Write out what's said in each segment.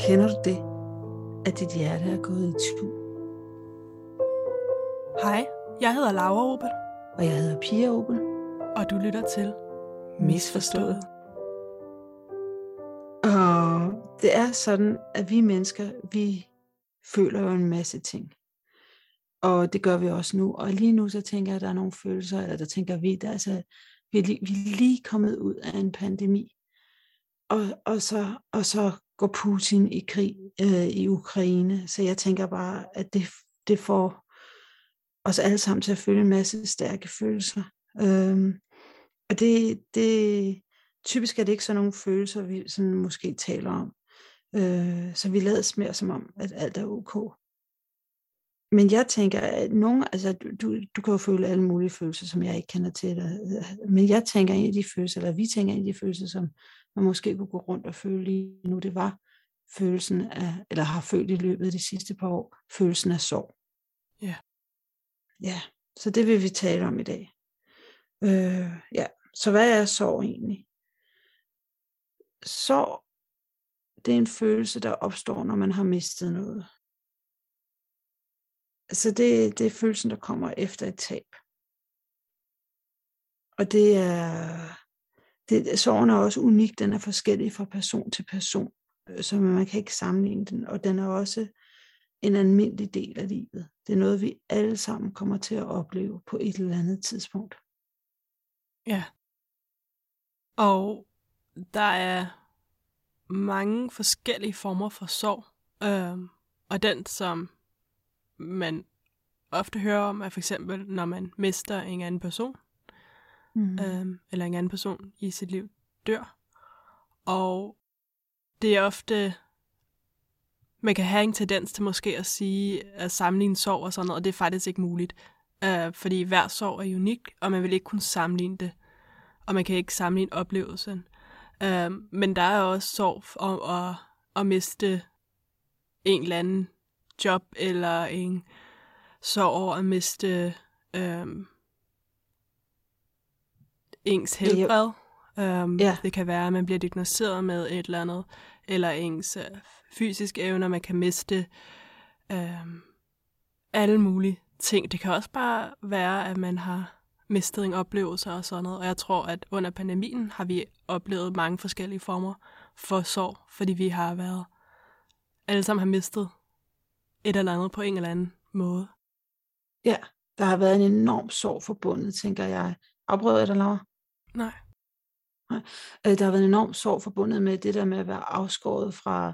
Kender du det, at dit hjerte er gået i tu? Hej, jeg hedder Laura Opel, Og jeg hedder Pia Opel. og du lytter til Misforstået. Og det er sådan, at vi mennesker, vi føler jo en masse ting. Og det gør vi også nu. Og lige nu, så tænker jeg, at der er nogle følelser, eller der tænker vi, der er altså, vi, er lige, vi er lige kommet ud af en pandemi. Og, og, så, og så går Putin i krig øh, i Ukraine. Så jeg tænker bare, at det, det får os alle sammen til at føle en masse stærke følelser. Øhm, og det, det, typisk er det ikke sådan nogle følelser, vi sådan måske taler om. Øh, så vi lader mere som om, at alt er ok. Men jeg tænker, at nogen, altså du, du, du kan jo føle alle mulige følelser, som jeg ikke kender til dig. Men jeg tænker en af de følelser, eller vi tænker en af de følelser, som man måske kunne gå rundt og føle lige nu, det var følelsen af, eller har følt i løbet af de sidste par år, følelsen af sorg. Ja. Ja, så det vil vi tale om i dag. Øh, ja, så hvad er sorg egentlig? Sorg, det er en følelse, der opstår, når man har mistet noget. Altså det, det er følelsen, der kommer efter et tab. Og det er, det, sorgen er også unik, den er forskellig fra person til person, øh, så man kan ikke sammenligne den, og den er også en almindelig del af livet. Det er noget, vi alle sammen kommer til at opleve på et eller andet tidspunkt. Ja. Og der er mange forskellige former for sorg. øh, og den, som man ofte hører om, er for eksempel, når man mister en anden person, Mm. øhm, eller en anden person i sit liv dør. Og det er ofte, man kan have en tendens til måske at sige, at sammenligne sorg og sådan noget, og det er faktisk ikke muligt. Øh, fordi hver sorg er unik, og man vil ikke kunne sammenligne det. Og man kan ikke sammenligne oplevelsen. Øh, men der er også sorg om at, at miste en eller anden job, eller en sorg over at miste øh, ens helbred. Um, Ja. Det kan være, at man bliver diagnosticeret med et eller andet, eller ens uh, fysiske evner, man kan miste um, alle mulige ting. Det kan også bare være, at man har mistet en oplevelse og sådan noget. Og jeg tror, at under pandemien har vi oplevet mange forskellige former for sorg, fordi vi har været alle sammen har mistet et eller andet på en eller anden måde. Ja, der har været en enorm sorg forbundet, tænker jeg. Afbrød jeg dig, Laura? Nej. Øh, Der har været en enorm sorg forbundet med det der med at være afskåret fra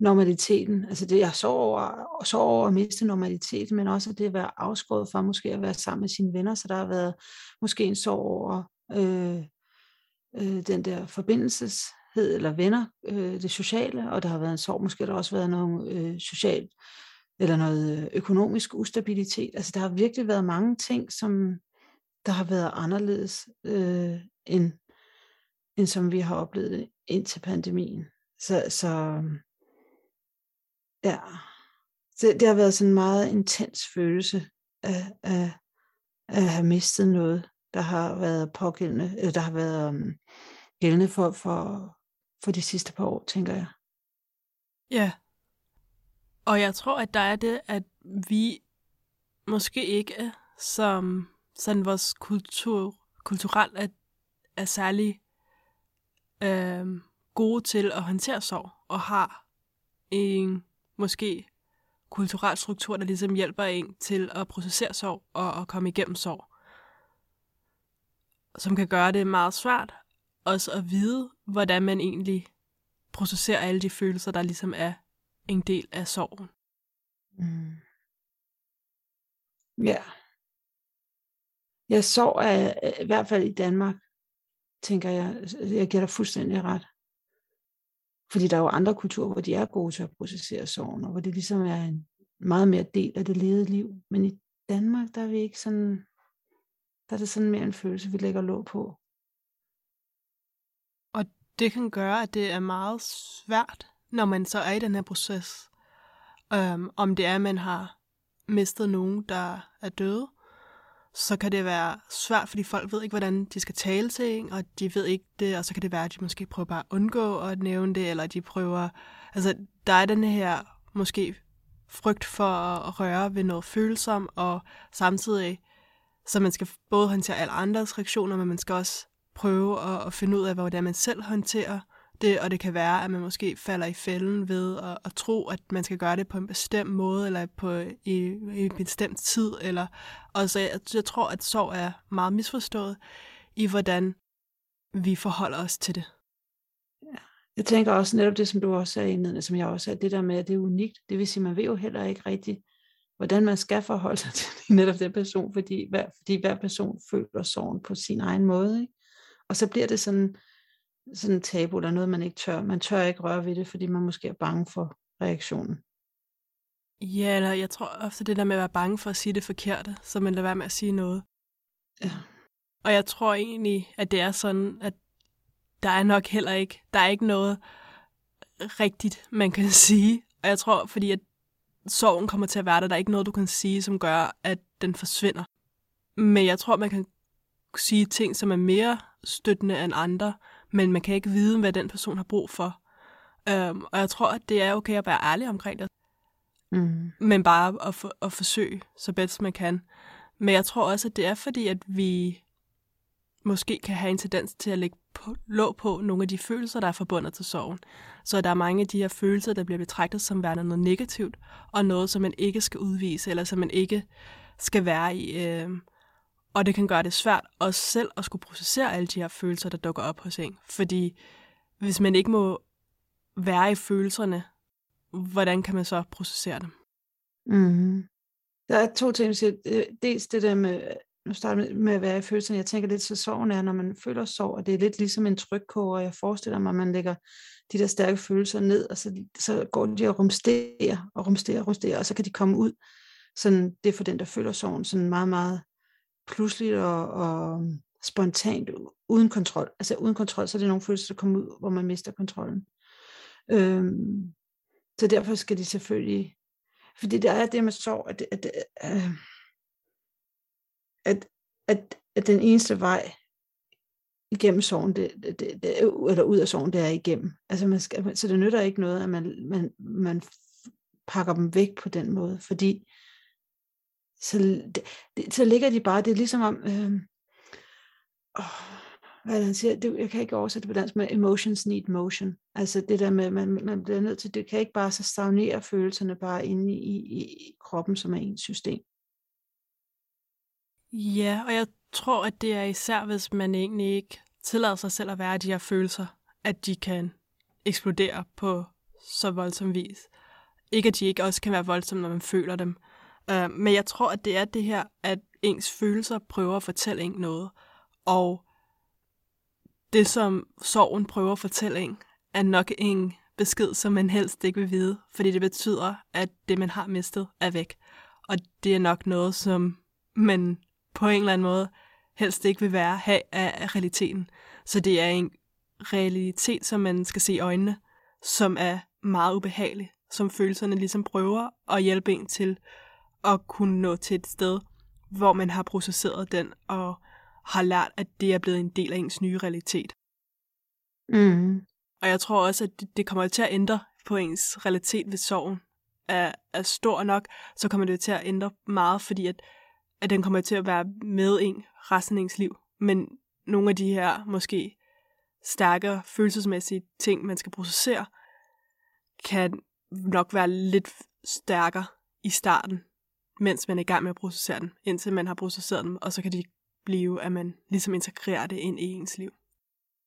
normaliteten. Altså det, jeg sorg over, sorg over at miste normaliteten, men også det at være afskåret fra måske at være sammen med sine venner. Så der har været måske en sorg over øh, øh, den der forbindelseshed eller venner, øh, det sociale, og der har været en sorg, måske har der også været noget øh, socialt eller noget øh, økonomisk ustabilitet. Altså der har virkelig været mange ting, som der har været anderledes øh, end, end som vi har oplevet det indtil pandemien. Så, så ja, så det har været sådan en meget intens følelse af, af, at have mistet noget, der har været pågældende, eller der har været um, gældende for, for, for de sidste par år, tænker jeg. Ja. Og jeg tror, at der er det, at vi måske ikke øh, som sådan vores kultur, kulturelt er, er særlig øh, gode til at håndtere sorg, og har en måske kulturel struktur, der ligesom hjælper en til at processere sorg og at komme igennem sorg. Som kan gøre det meget svært også at vide, hvordan man egentlig processerer alle de følelser, der ligesom er en del af sorgen. Mm. Ja. Jeg sorg er i hvert fald i Danmark, tænker jeg, jeg giver dig fuldstændig ret. Fordi der er jo andre kulturer, hvor de er gode til at processere sorgen, og hvor det ligesom er en meget mere del af det levede liv. Men i Danmark, der er vi ikke sådan, der er det sådan mere en følelse, vi lægger låg på. Og det kan gøre, at det er meget svært, når man så er i den her proces. Um, om det er, at man har mistet nogen, der er døde, så kan det være svært, fordi folk ved ikke, hvordan de skal tale til en, og de ved ikke det, og så kan det være, at de måske prøver bare at undgå at nævne det, eller de prøver... Altså, der er den her måske frygt for at røre ved noget følsomt, og samtidig så man skal både håndtere alle andres reaktioner, men man skal også prøve at, at finde ud af, hvordan man selv håndterer det, og det kan være, at man måske falder i fælden ved at, at tro, at man skal gøre det på en bestemt måde, eller på i, i en bestemt tid, eller og så jeg, jeg tror, at sorg er meget misforstået i, hvordan vi forholder os til det. Jeg tænker også netop det, som du også sagde indledende, som jeg også sagde, det der med, at det er unikt. Det vil sige, man ved jo heller ikke rigtigt, hvordan man skal forholde sig til netop den person, fordi hver, fordi hver person føler sorgen på sin egen måde. Ikke? Og så bliver det sådan, sådan en tabu, eller noget, man ikke tør. Man tør ikke røre ved det, fordi man måske er bange for reaktionen. Ja, eller jeg tror ofte det der med at være bange for at sige det forkerte, så man lader være med at sige noget. Ja. Og jeg tror egentlig, at det er sådan, at der er nok heller ikke, der er ikke noget rigtigt, man kan sige. Og jeg tror, fordi at sorgen kommer til at være der, der er ikke noget, du kan sige, som gør, at den forsvinder. Men jeg tror, man kan sige ting, som er mere støttende end andre, men man kan ikke vide, hvad den person har brug for. Um, og jeg tror, at det er okay at være ærlig omkring det. Mm. Men bare at, for, at forsøge så bedst man kan. Men jeg tror også, at det er fordi, at vi måske kan have en tendens til at lægge på, låg på nogle af de følelser, der er forbundet til sorgen. Så der er mange af de her følelser, der bliver betragtet som værende noget negativt, og noget, som man ikke skal udvise, eller som man ikke skal være i. Øh, og det kan gøre det svært også selv at skulle processere alle de her følelser, der dukker op hos en. Fordi hvis man ikke må være i følelserne, hvordan kan man så processere dem? Mm. Der er to ting. Øh, dels det der med, nu starter med at være i følelserne. Jeg tænker lidt, så sorgen er, når man føler sorg, og det er lidt ligesom en trykkoger. Jeg forestiller mig, at man lægger de der stærke følelser ned, og så, så går de og rumsterer, og rumsterer, og rumsterer, og så kan de komme ud. Sådan, det er for den, der føler sorgen, sådan meget, meget pludseligt og, og spontant, uden kontrol. Altså uden kontrol, så er det nogle følelser, der kommer ud, hvor man mister kontrollen. Øhm, så derfor skal de selvfølgelig, fordi det er det med sorg, at, at, øh, at, at, at, den eneste vej igennem sorgen, det, det, det, eller ud af sorgen, det er igennem. Altså man skal, så det nytter ikke noget, at man, man, man pakker dem væk på den måde, fordi så, det, så ligger de bare, det er ligesom om, øh, oh, hvad han siger, det, jeg kan ikke oversætte det på dansk, men emotions need motion. Altså det der med, man, man bliver nødt til, det kan ikke bare så stagnere følelserne bare inde i, i, i kroppen, som er ens system. Ja, og jeg tror, at det er især, hvis man egentlig ikke tillader sig selv at være de her følelser, at de kan eksplodere på så voldsom vis. Ikke at de ikke også kan være voldsomme, når man føler dem. Øh, men jeg tror, at det er det her, at ens følelser prøver at fortælle en noget. Og det, som sorgen prøver at fortælle en, er nok en besked, som man helst ikke vil vide, fordi det betyder, at det, man har mistet, er væk. Og det er nok noget, som man på en eller anden måde helst ikke vil være have af realiteten. Så det er en realitet, som man skal se i øjnene, som er meget ubehagelig, som følelserne ligesom prøver at hjælpe en til at kunne nå til et sted, hvor man har processeret den og har lært, at det er blevet en del af ens nye realitet. Mm. Og jeg tror også, at det kommer til at ændre på ens realitet, hvis sorgen er, er stor nok, så kommer det til at ændre meget, fordi at, at den kommer til at være med en resten af ens liv. Men nogle af de her måske stærkere følelsesmæssige ting, man skal processere, kan nok være lidt stærkere i starten, mens man er i gang med at processere den, indtil man har processeret dem, og så kan de blive, at man ligesom integrerer det ind i ens liv.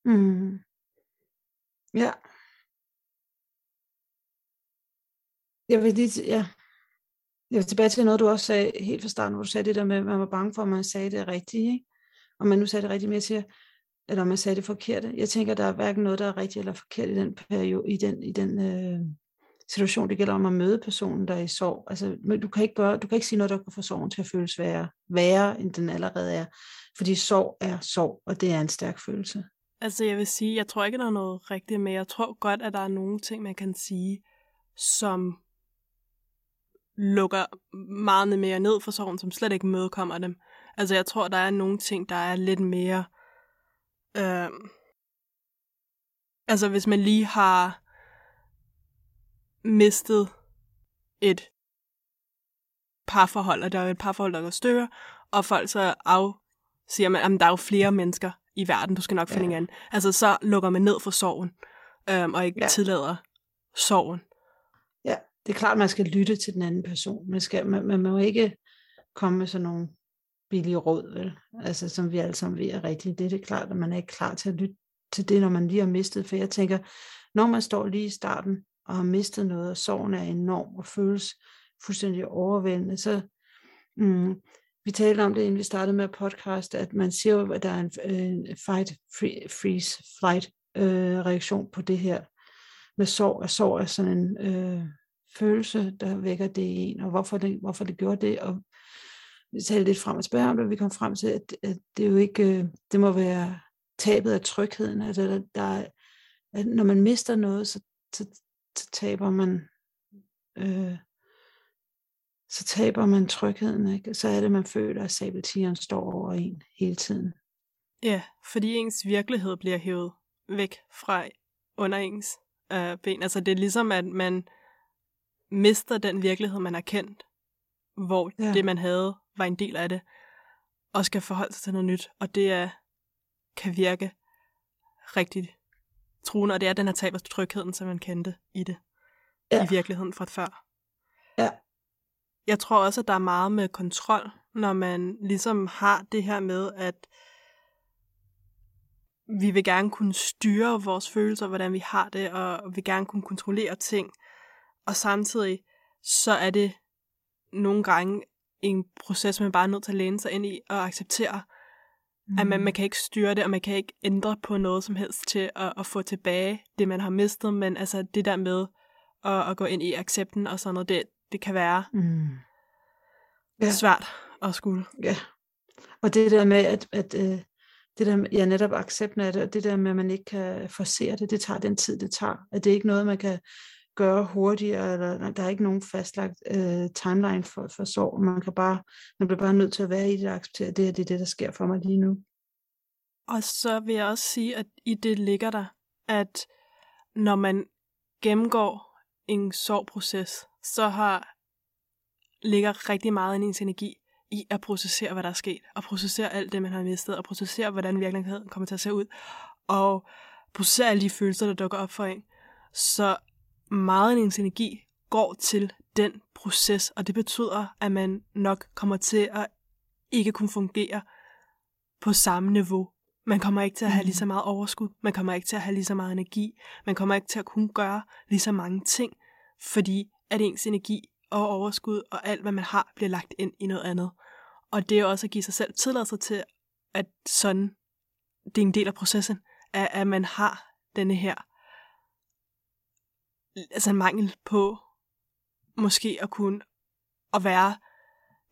Mm. Ja. Jeg vil lige, ja. Jeg vil tilbage til noget, du også sagde helt fra starten, hvor du sagde det der med, at man var bange for, at man sagde det rigtige, ikke? Og man nu sagde det rigtigt mere til, eller man sagde det forkerte. Jeg tænker, der er hverken noget, der er rigtigt eller forkert i den periode, i den, i den øh, situation. Det gælder om at møde personen, der er i sorg. Altså, du kan ikke gøre, du kan ikke sige noget, der kan få sorgen til at føles værre, værre, end den allerede er. Fordi sorg er sorg, og det er en stærk følelse. Altså jeg vil sige, jeg tror ikke, der er noget rigtigt, med. jeg tror godt, at der er nogle ting, man kan sige, som lukker meget mere ned for sorgen, som slet ikke mødekommer dem. Altså jeg tror, der er nogle ting, der er lidt mere... Øh, altså hvis man lige har mistet et parforhold, og der er et parforhold, der går stykker, og folk så af, siger man, at der er jo flere mennesker i verden, du skal nok finde ja. en anden. Altså så lukker man ned for sorgen, øhm, og ikke ja. tillader sorgen. Ja, det er klart, man skal lytte til den anden person. Man, skal, man, man må ikke komme med sådan nogle billige råd, vel? Altså, som vi alle sammen ved er rigtigt. Det er det klart, at man er ikke klar til at lytte til det, når man lige har mistet. For jeg tænker, når man står lige i starten og har mistet noget, og sorgen er enorm og føles fuldstændig overvældende, så mm, vi talte om det, inden vi startede med podcast, at man siger jo, at der er en, en fight, free, freeze, flight øh, reaktion på det her med sorg. Og sorg er sådan en øh, følelse, der vækker det i en, og hvorfor det, hvorfor det gjorde det. Og vi talte lidt frem og tilbage om det, og vi kom frem til, at, at det jo ikke, øh, det må være tabet af trygheden. Altså, der, der, at når man mister noget, så, så, så taber man øh, så taber man trygheden, ikke? Så er det, man føler, at sabeltigeren står over en hele tiden. Ja, fordi ens virkelighed bliver hævet væk fra under ens øh, ben. Altså det er ligesom, at man mister den virkelighed, man har kendt, hvor ja. det, man havde, var en del af det, og skal forholde sig til noget nyt. Og det er, kan virke rigtig truende, og det er den her tab af trygheden, som man kendte i det, ja. i virkeligheden fra før. Ja, jeg tror også, at der er meget med kontrol, når man ligesom har det her med, at vi vil gerne kunne styre vores følelser, hvordan vi har det, og vi vil gerne kunne kontrollere ting. Og samtidig, så er det nogle gange en proces, man bare er nødt til at læne sig ind i og acceptere, mm. at man, man kan ikke styre det, og man kan ikke ændre på noget som helst til at, at få tilbage det, man har mistet, men altså det der med at, at gå ind i accepten og sådan noget, det, det kan være mm. ja. svært at skulle. Ja, og det der med, at, at uh, det der med, ja, netop accepten af det, og det der med, at man ikke kan forsere det, det tager den tid, det tager. At det er ikke noget, man kan gøre hurtigere, eller der er ikke nogen fastlagt øh, timeline for, for sorg. Man, kan bare, man bliver bare nødt til at være i det og acceptere, at det, er det, det, der sker for mig lige nu. Og så vil jeg også sige, at i det ligger der, at når man gennemgår en sorgproces, så har ligger rigtig meget i ens energi i at processere, hvad der er sket, og processere alt det, man har mistet, og processere, hvordan virkeligheden kommer til at se ud, og processere alle de følelser, der dukker op for en. Så meget af ens energi går til den proces, og det betyder, at man nok kommer til at ikke kunne fungere på samme niveau. Man kommer ikke til at have lige så mm. meget overskud, man kommer ikke til at have lige så meget energi, man kommer ikke til at kunne gøre lige så mange ting, fordi at ens energi og overskud og alt, hvad man har, bliver lagt ind i noget andet. Og det er også at give sig selv tilladelse til, at sådan, det er en del af processen, at, at man har denne her, altså en mangel på måske at kunne at være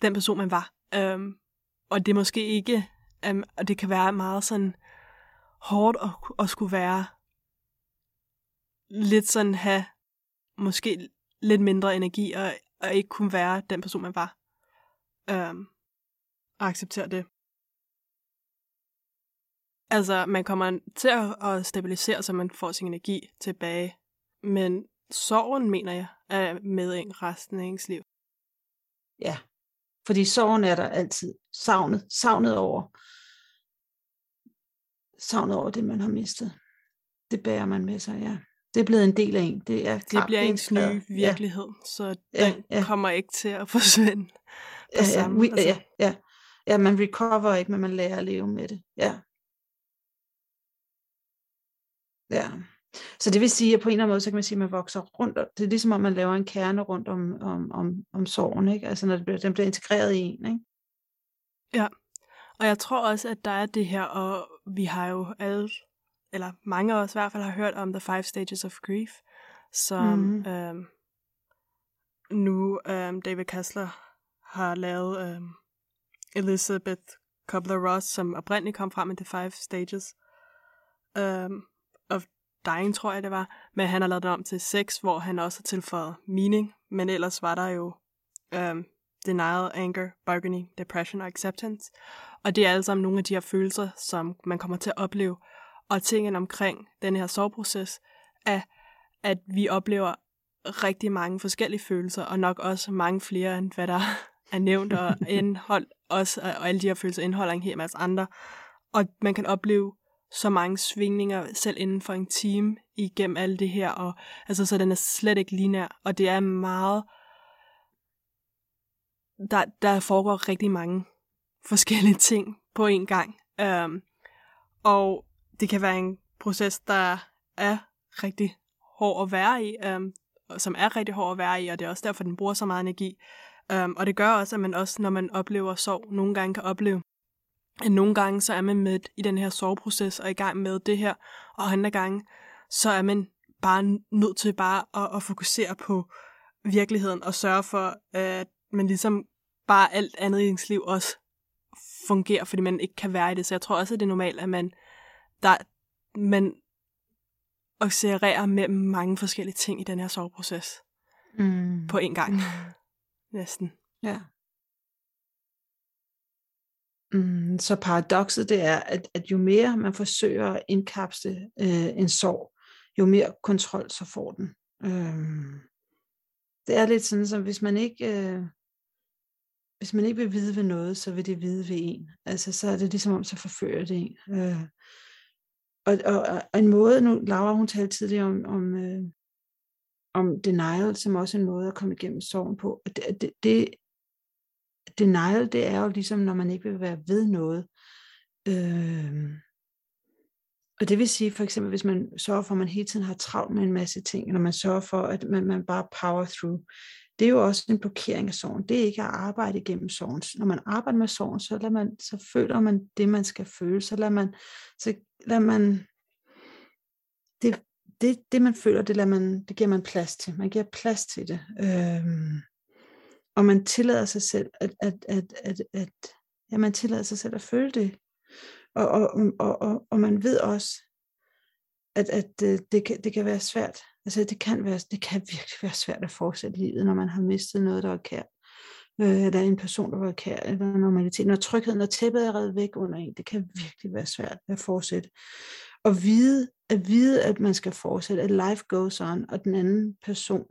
den person, man var. Um, og det er måske ikke, um, og det kan være meget sådan hårdt at, at skulle være lidt sådan have måske lidt mindre energi, og, og ikke kunne være den person, man var. Øhm, og acceptere det. Altså, man kommer til at stabilisere, så man får sin energi tilbage. Men sorgen, mener jeg, er med en resten af ens liv. Ja, fordi sorgen er der altid. Savnet, savnet over. Savnet over det, man har mistet. Det bærer man med sig, ja det er blevet en del af en. Det, er klart, det bliver ens nye virkelighed, ja. så den ja, kommer ikke til at forsvinde på ja, samme. Ja, altså. ja, ja. ja, man recover ikke, men man lærer at leve med det. Ja. Ja. Så det vil sige, at på en eller anden måde, så kan man sige, at man vokser rundt. Det er ligesom om, man laver en kerne rundt om, om, om, om sorgen, ikke? Altså når det bliver, den bliver integreret i en, ikke? Ja, og jeg tror også, at der er det her, og vi har jo alle eller mange af os i hvert fald har hørt om The Five Stages of Grief, som mm. øhm, nu øhm, David Kessler har lavet øhm, Elizabeth Kubler-Ross, som oprindeligt kom frem med The Five Stages øhm, Dying, tror jeg det var, men han har lavet det om til seks, hvor han også har tilføjet meaning, men ellers var der jo øhm, denial, anger, bargaining, depression og acceptance. Og det er alle sammen nogle af de her følelser, som man kommer til at opleve. Og tingen omkring den her soveproces er, at vi oplever rigtig mange forskellige følelser, og nok også mange flere, end hvad der er nævnt, og indhold, også, og alle de her følelser indeholder en hel masse andre. Og man kan opleve så mange svingninger, selv inden for en time, igennem alt det her, og altså, så den er slet ikke linær, og det er meget, der, der foregår rigtig mange forskellige ting på en gang. Um, og det kan være en proces, der er rigtig hård at være i, um, som er rigtig hård at være i, og det er også derfor, den bruger så meget energi. Um, og det gør også, at man også, når man oplever sorg, nogle gange kan opleve, at nogle gange så er man med i den her soveproces og i gang med det her, og andre gange så er man bare nødt til bare at, at fokusere på virkeligheden og sørge for, at man ligesom bare alt andet i ens liv også fungerer, fordi man ikke kan være i det. Så jeg tror også, at det er normalt, at man, der, man accelererer mellem mange forskellige ting i den her soveproces mm. på en gang. Mm. Næsten. Ja. Mm, så paradokset det er, at, at jo mere man forsøger at indkapsle øh, en sorg, jo mere kontrol så får den. Øh, det er lidt sådan, som hvis man ikke... Øh, hvis man ikke vil vide ved noget, så vil det vide ved en. Altså, så er det ligesom om, så forfører det en. Øh, og, og, og en måde, nu Laura hun talte tidligere om, om, øh, om denial, som også en måde at komme igennem sorgen på. Og det, det, det, denial, det er jo ligesom, når man ikke vil være ved noget. Øh, og det vil sige, for eksempel, hvis man sørger for, at man hele tiden har travlt med en masse ting, eller man sørger for, at man, man bare power through, det er jo også en blokering af sorgen. Det er ikke at arbejde igennem sorgen. Når man arbejder med sorgen, så, lader man, så føler man det, man skal føle. Så lader man, så lader man det, det, det, man føler, det, lader man, det giver man plads til. Man giver plads til det. Øhm, og man tillader sig selv at, at, at, at, at ja, man tillader sig selv at føle det. Og, og, og, og, og man ved også, at, at øh, det, kan, det kan være svært. Altså det kan, være, det kan virkelig være svært at fortsætte livet, når man har mistet noget, der er kært. Øh, eller en person, der var kær, eller normalitet. Når trygheden, og tæppet er reddet væk under en, det kan virkelig være svært at fortsætte. Og vide, at vide, at man skal fortsætte, at life goes on, og den anden person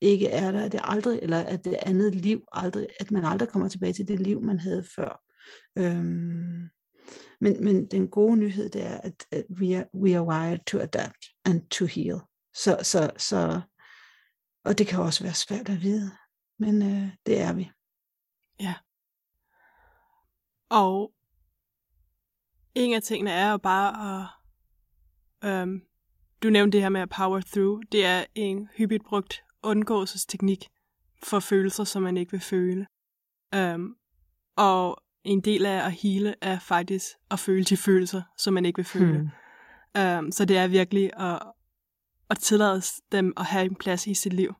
ikke er der, at det aldrig, eller at det andet liv aldrig, at man aldrig kommer tilbage til det liv, man havde før. Øhm, men, men den gode nyhed, det er, at, at we, are, we are wired to adapt and to heal. Så, så, så, og det kan også være svært at vide, men øh, det er vi. Ja. Og en af tingene er jo bare at, øhm, du nævnte det her med at power through, det er en hyppigt brugt undgåelsesteknik for følelser, som man ikke vil føle. Øhm, og en del af at hele er faktisk at føle de følelser, som man ikke vil føle. Hmm. Um, så det er virkelig at, at tillade dem at have en plads i sit liv.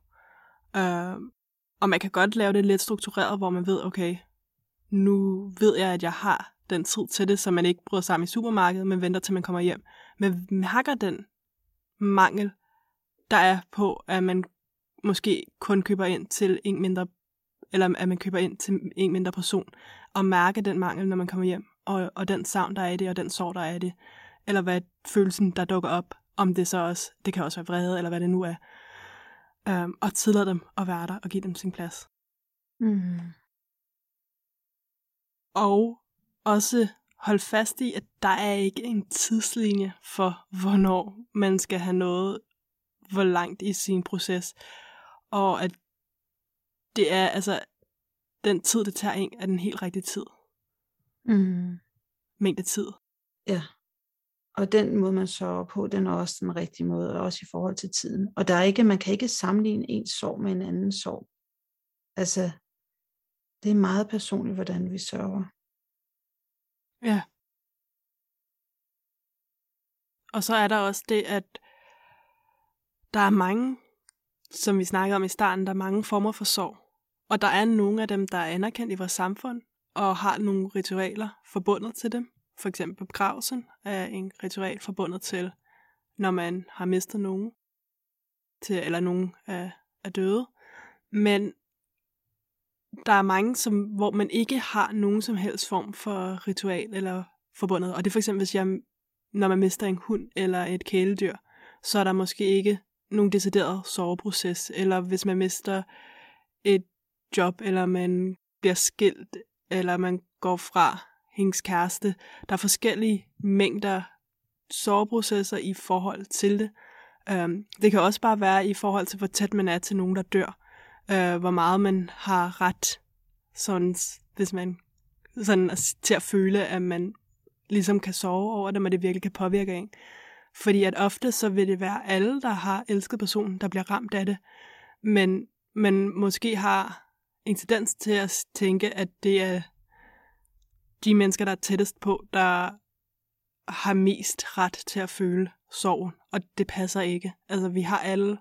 Um, og man kan godt lave det lidt struktureret, hvor man ved, okay, nu ved jeg, at jeg har den tid til det, så man ikke bryder sammen i supermarkedet, men venter til man kommer hjem. Men mærker den mangel, der er på, at man måske kun køber ind til en mindre eller at man køber ind til en mindre person, og mærke den mangel, når man kommer hjem, og, og den savn, der er i det, og den sorg, der er i det, eller hvad følelsen, der dukker op, om det så også, det kan også være vrede, eller hvad det nu er, øhm, og tillade dem at være der, og give dem sin plads. Mm. Og også hold fast i, at der er ikke en tidslinje for, hvornår man skal have noget, hvor langt i sin proces, og at det er altså, den tid, det tager en, er den helt rigtige tid. Mm. Mængde tid. Ja. Og den måde, man sørger på, den er også den rigtige måde, også i forhold til tiden. Og der er ikke, man kan ikke sammenligne en sorg med en anden sorg. Altså, det er meget personligt, hvordan vi sørger. Ja. Og så er der også det, at der er mange, som vi snakkede om i starten, der er mange former for sorg. Og der er nogle af dem, der er anerkendt i vores samfund, og har nogle ritualer forbundet til dem. For eksempel begravelsen er en ritual forbundet til, når man har mistet nogen, til, eller nogen er, er døde. Men der er mange, som, hvor man ikke har nogen som helst form for ritual eller forbundet. Og det er for eksempel, hvis jeg, når man mister en hund eller et kæledyr, så er der måske ikke nogen decideret soveproces. Eller hvis man mister et job, eller man bliver skilt, eller man går fra hendes kæreste. Der er forskellige mængder soveprocesser i forhold til det. Um, det kan også bare være i forhold til, hvor tæt man er til nogen, der dør. Uh, hvor meget man har ret, sådan, hvis man sådan, til at føle, at man ligesom kan sove over det, men det virkelig kan påvirke en. Fordi at ofte så vil det være alle, der har elsket personen, der bliver ramt af det. Men man måske har en tendens til at tænke, at det er de mennesker, der er tættest på, der har mest ret til at føle sorgen, og det passer ikke. Altså, vi har alle,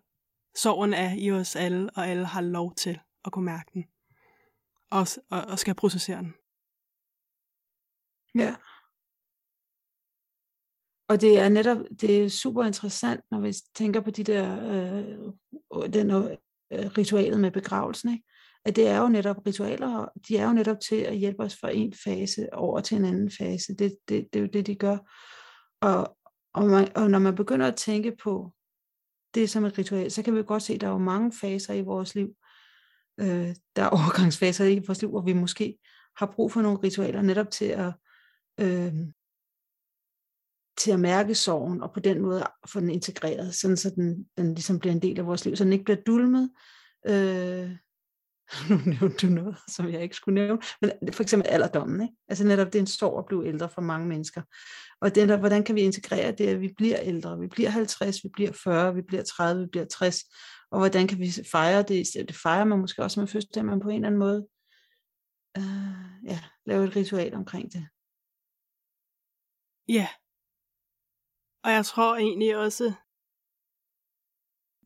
sorgen er i os alle, og alle har lov til at kunne mærke den, og, og, og skal processere den. Ja. Og det er netop, det er super interessant, når vi tænker på de der, øh, øh, den øh, ritualet med begravelsen, ikke? at det er jo netop ritualer, de er jo netop til at hjælpe os fra en fase over til en anden fase. Det, det, det er jo det, de gør. Og, og, man, og når man begynder at tænke på det som et ritual, så kan vi godt se, at der er jo mange faser i vores liv. Øh, der er overgangsfaser i vores liv, hvor vi måske har brug for nogle ritualer netop til at, øh, til at mærke sorgen, og på den måde få den integreret, sådan så den, den ligesom bliver en del af vores liv, så den ikke bliver dulmet, øh, nu nævnte du noget, som jeg ikke skulle nævne, men for eksempel alderdommen. Ikke? Altså netop, det er en sorg at blive ældre for mange mennesker. Og det der, hvordan kan vi integrere det, at vi bliver ældre? Vi bliver 50, vi bliver 40, vi bliver 30, vi bliver 60. Og hvordan kan vi fejre det? Det fejrer man måske også med fødselsdag, man på en eller anden måde øh, ja, lave et ritual omkring det. Ja. Og jeg tror egentlig også,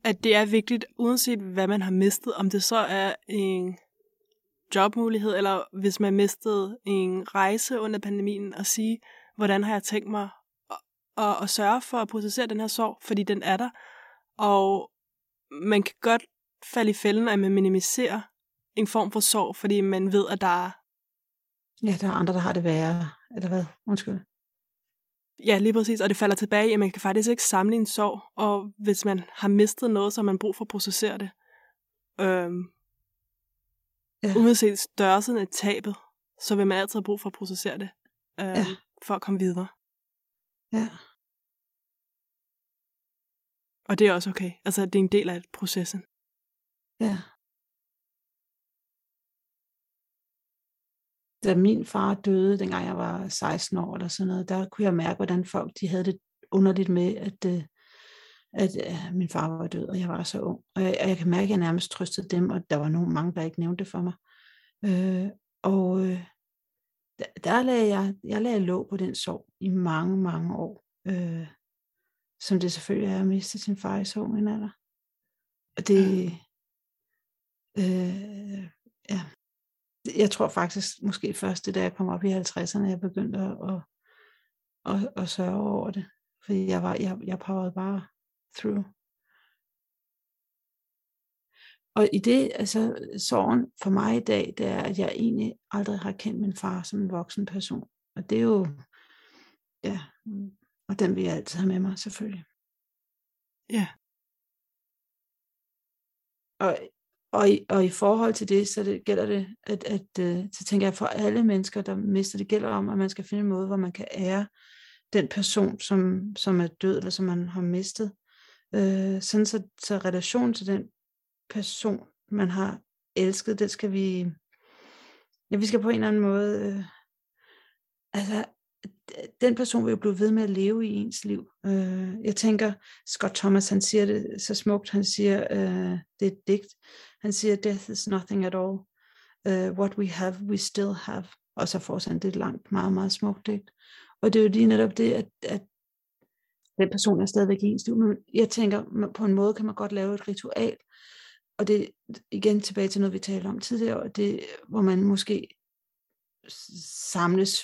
at det er vigtigt, uanset hvad man har mistet, om det så er en jobmulighed, eller hvis man mistede en rejse under pandemien, at sige, hvordan har jeg tænkt mig at, at, at sørge for at processere den her sorg, fordi den er der. Og man kan godt falde i fælden, at man minimiserer en form for sorg, fordi man ved, at der er... Ja, der er andre, der har det værre, eller hvad? Undskyld. Ja, lige præcis. Og det falder tilbage i, at man kan faktisk ikke samle en sorg, og hvis man har mistet noget, så har man brug for at processere det. Øhm, ja. Uanset størrelsen af tabet, så vil man altid have brug for at processere det, øhm, ja. for at komme videre. Ja. Og det er også okay. Altså, det er en del af processen. Ja. Da min far døde, dengang jeg var 16 år eller sådan noget, der kunne jeg mærke, hvordan folk de havde det underligt med, at, øh, at, at øh, min far var død, og jeg var så ung. Og jeg, og jeg kan mærke, at jeg nærmest trøstede dem, og der var nogen mange, der ikke nævnte det for mig. Øh, og øh, der, der lagde jeg, jeg lagde låg på den sorg i mange, mange år. Øh, som det selvfølgelig er at miste sin far i så en alder. Og det, øh, ja, jeg tror faktisk måske først, det da jeg kom op i 50'erne, jeg begyndte at, at, at, at sørge over det. Fordi jeg, var, jeg, jeg powerede bare through. Og i det, altså sorgen for mig i dag, det er, at jeg egentlig aldrig har kendt min far som en voksen person. Og det er jo, ja, og den vil jeg altid have med mig, selvfølgelig. Ja. Og og i, og i forhold til det, så det, gælder det, at, at, uh, så tænker jeg for alle mennesker, der mister det, gælder om, at man skal finde en måde, hvor man kan ære den person, som, som er død, eller som man har mistet. Øh, sådan så, så relation til den person, man har elsket, det skal vi, ja, vi skal på en eller anden måde, øh, altså den person vil jo blive ved med at leve i ens liv. Øh, jeg tænker, Scott Thomas, han siger det så smukt, han siger, øh, det er et digt, han siger, death is nothing at all. Uh, what we have, we still have. Og så får han det langt, meget, meget smukt digt. Og det er jo lige netop det, at, at den person er stadigvæk i ens liv. Men jeg tænker, på en måde kan man godt lave et ritual. Og det igen tilbage til noget, vi talte om tidligere, det, hvor man måske samles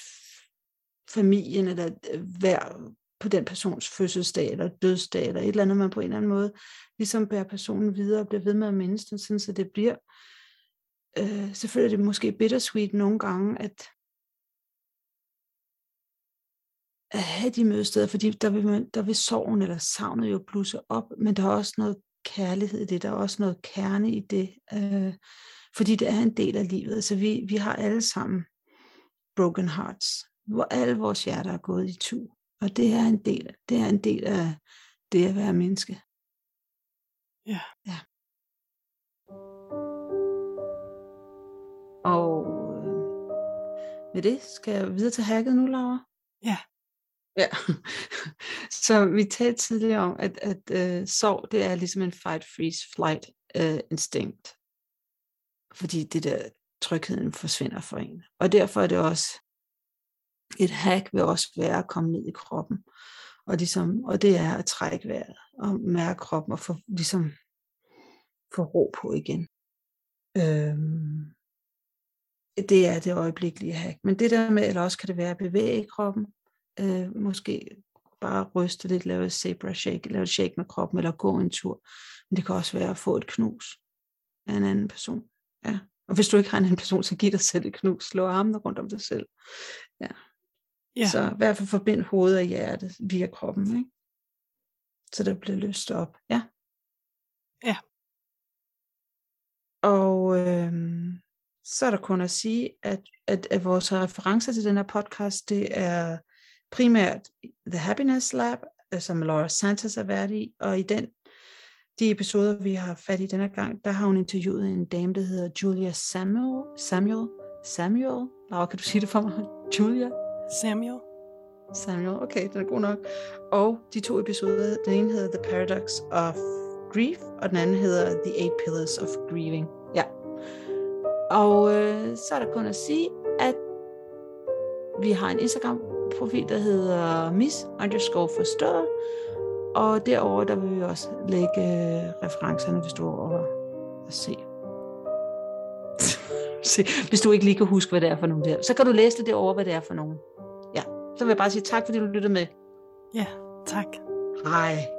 familien, eller øh, hver på den persons fødselsdag, eller dødsdag, eller et eller andet, man på en eller anden måde ligesom bærer personen videre og bliver ved med at mindes den, sådan, så det bliver øh, selvfølgelig er det måske bittersweet nogle gange, at, at have de mødesteder, fordi der vil, man, der vil sorgen eller savnet jo blusse op, men der er også noget kærlighed i det, der er også noget kerne i det, øh, fordi det er en del af livet. Så vi, vi har alle sammen broken hearts, hvor alle vores hjerter er gået i tu, og det er en del, det er en del af det at være menneske. Ja. ja. Og øh, med det skal jeg videre til hacket nu, Laura. Ja. Ja, så vi talte tidligere om, at, at uh, sorg, det er ligesom en fight, freeze, flight uh, instinkt. Fordi det der trygheden forsvinder for en. Og derfor er det også, et hack vil også være at komme ned i kroppen. Og, ligesom, og det er at trække vejret og mærke kroppen og få, ligesom, få ro på igen. Øhm, det er det øjeblikkelige hack. Men det der med, eller også kan det være at bevæge kroppen, øh, måske bare ryste lidt, lave et zebra shake, lave et shake med kroppen, eller gå en tur. Men det kan også være at få et knus af en anden person. Ja. Og hvis du ikke har en anden person, så giv dig selv et knus. Slå armene rundt om dig selv. Ja ja. Så i hvert fald forbind hovedet og hjertet via kroppen. Ikke? Så der bliver løst op. Ja. Ja. Og øhm, så er der kun at sige, at, at, at vores referencer til den her podcast, det er primært The Happiness Lab, øh, som Laura Santos er vært i, og i den, de episoder, vi har fat i denne gang, der har hun interviewet en dame, der hedder Julia Samuel. Samuel? Samuel? Laura, kan du sige det for mig? Julia? Samuel. Samuel, okay, den er god nok. Og de to episoder, den ene hedder The Paradox of Grief, og den anden hedder The Eight Pillars of Grieving. Ja. Og øh, så er der kun at sige, at vi har en Instagram profil, der hedder miss underscore forstået. Og derover der vil vi også lægge øh, referencerne, hvis du er over at se. hvis du ikke lige kan huske, hvad det er for nogen der. Så kan du læse det derovre, hvad det er for nogen. Så vil jeg bare sige tak, fordi du lyttede med. Ja, tak. Hej.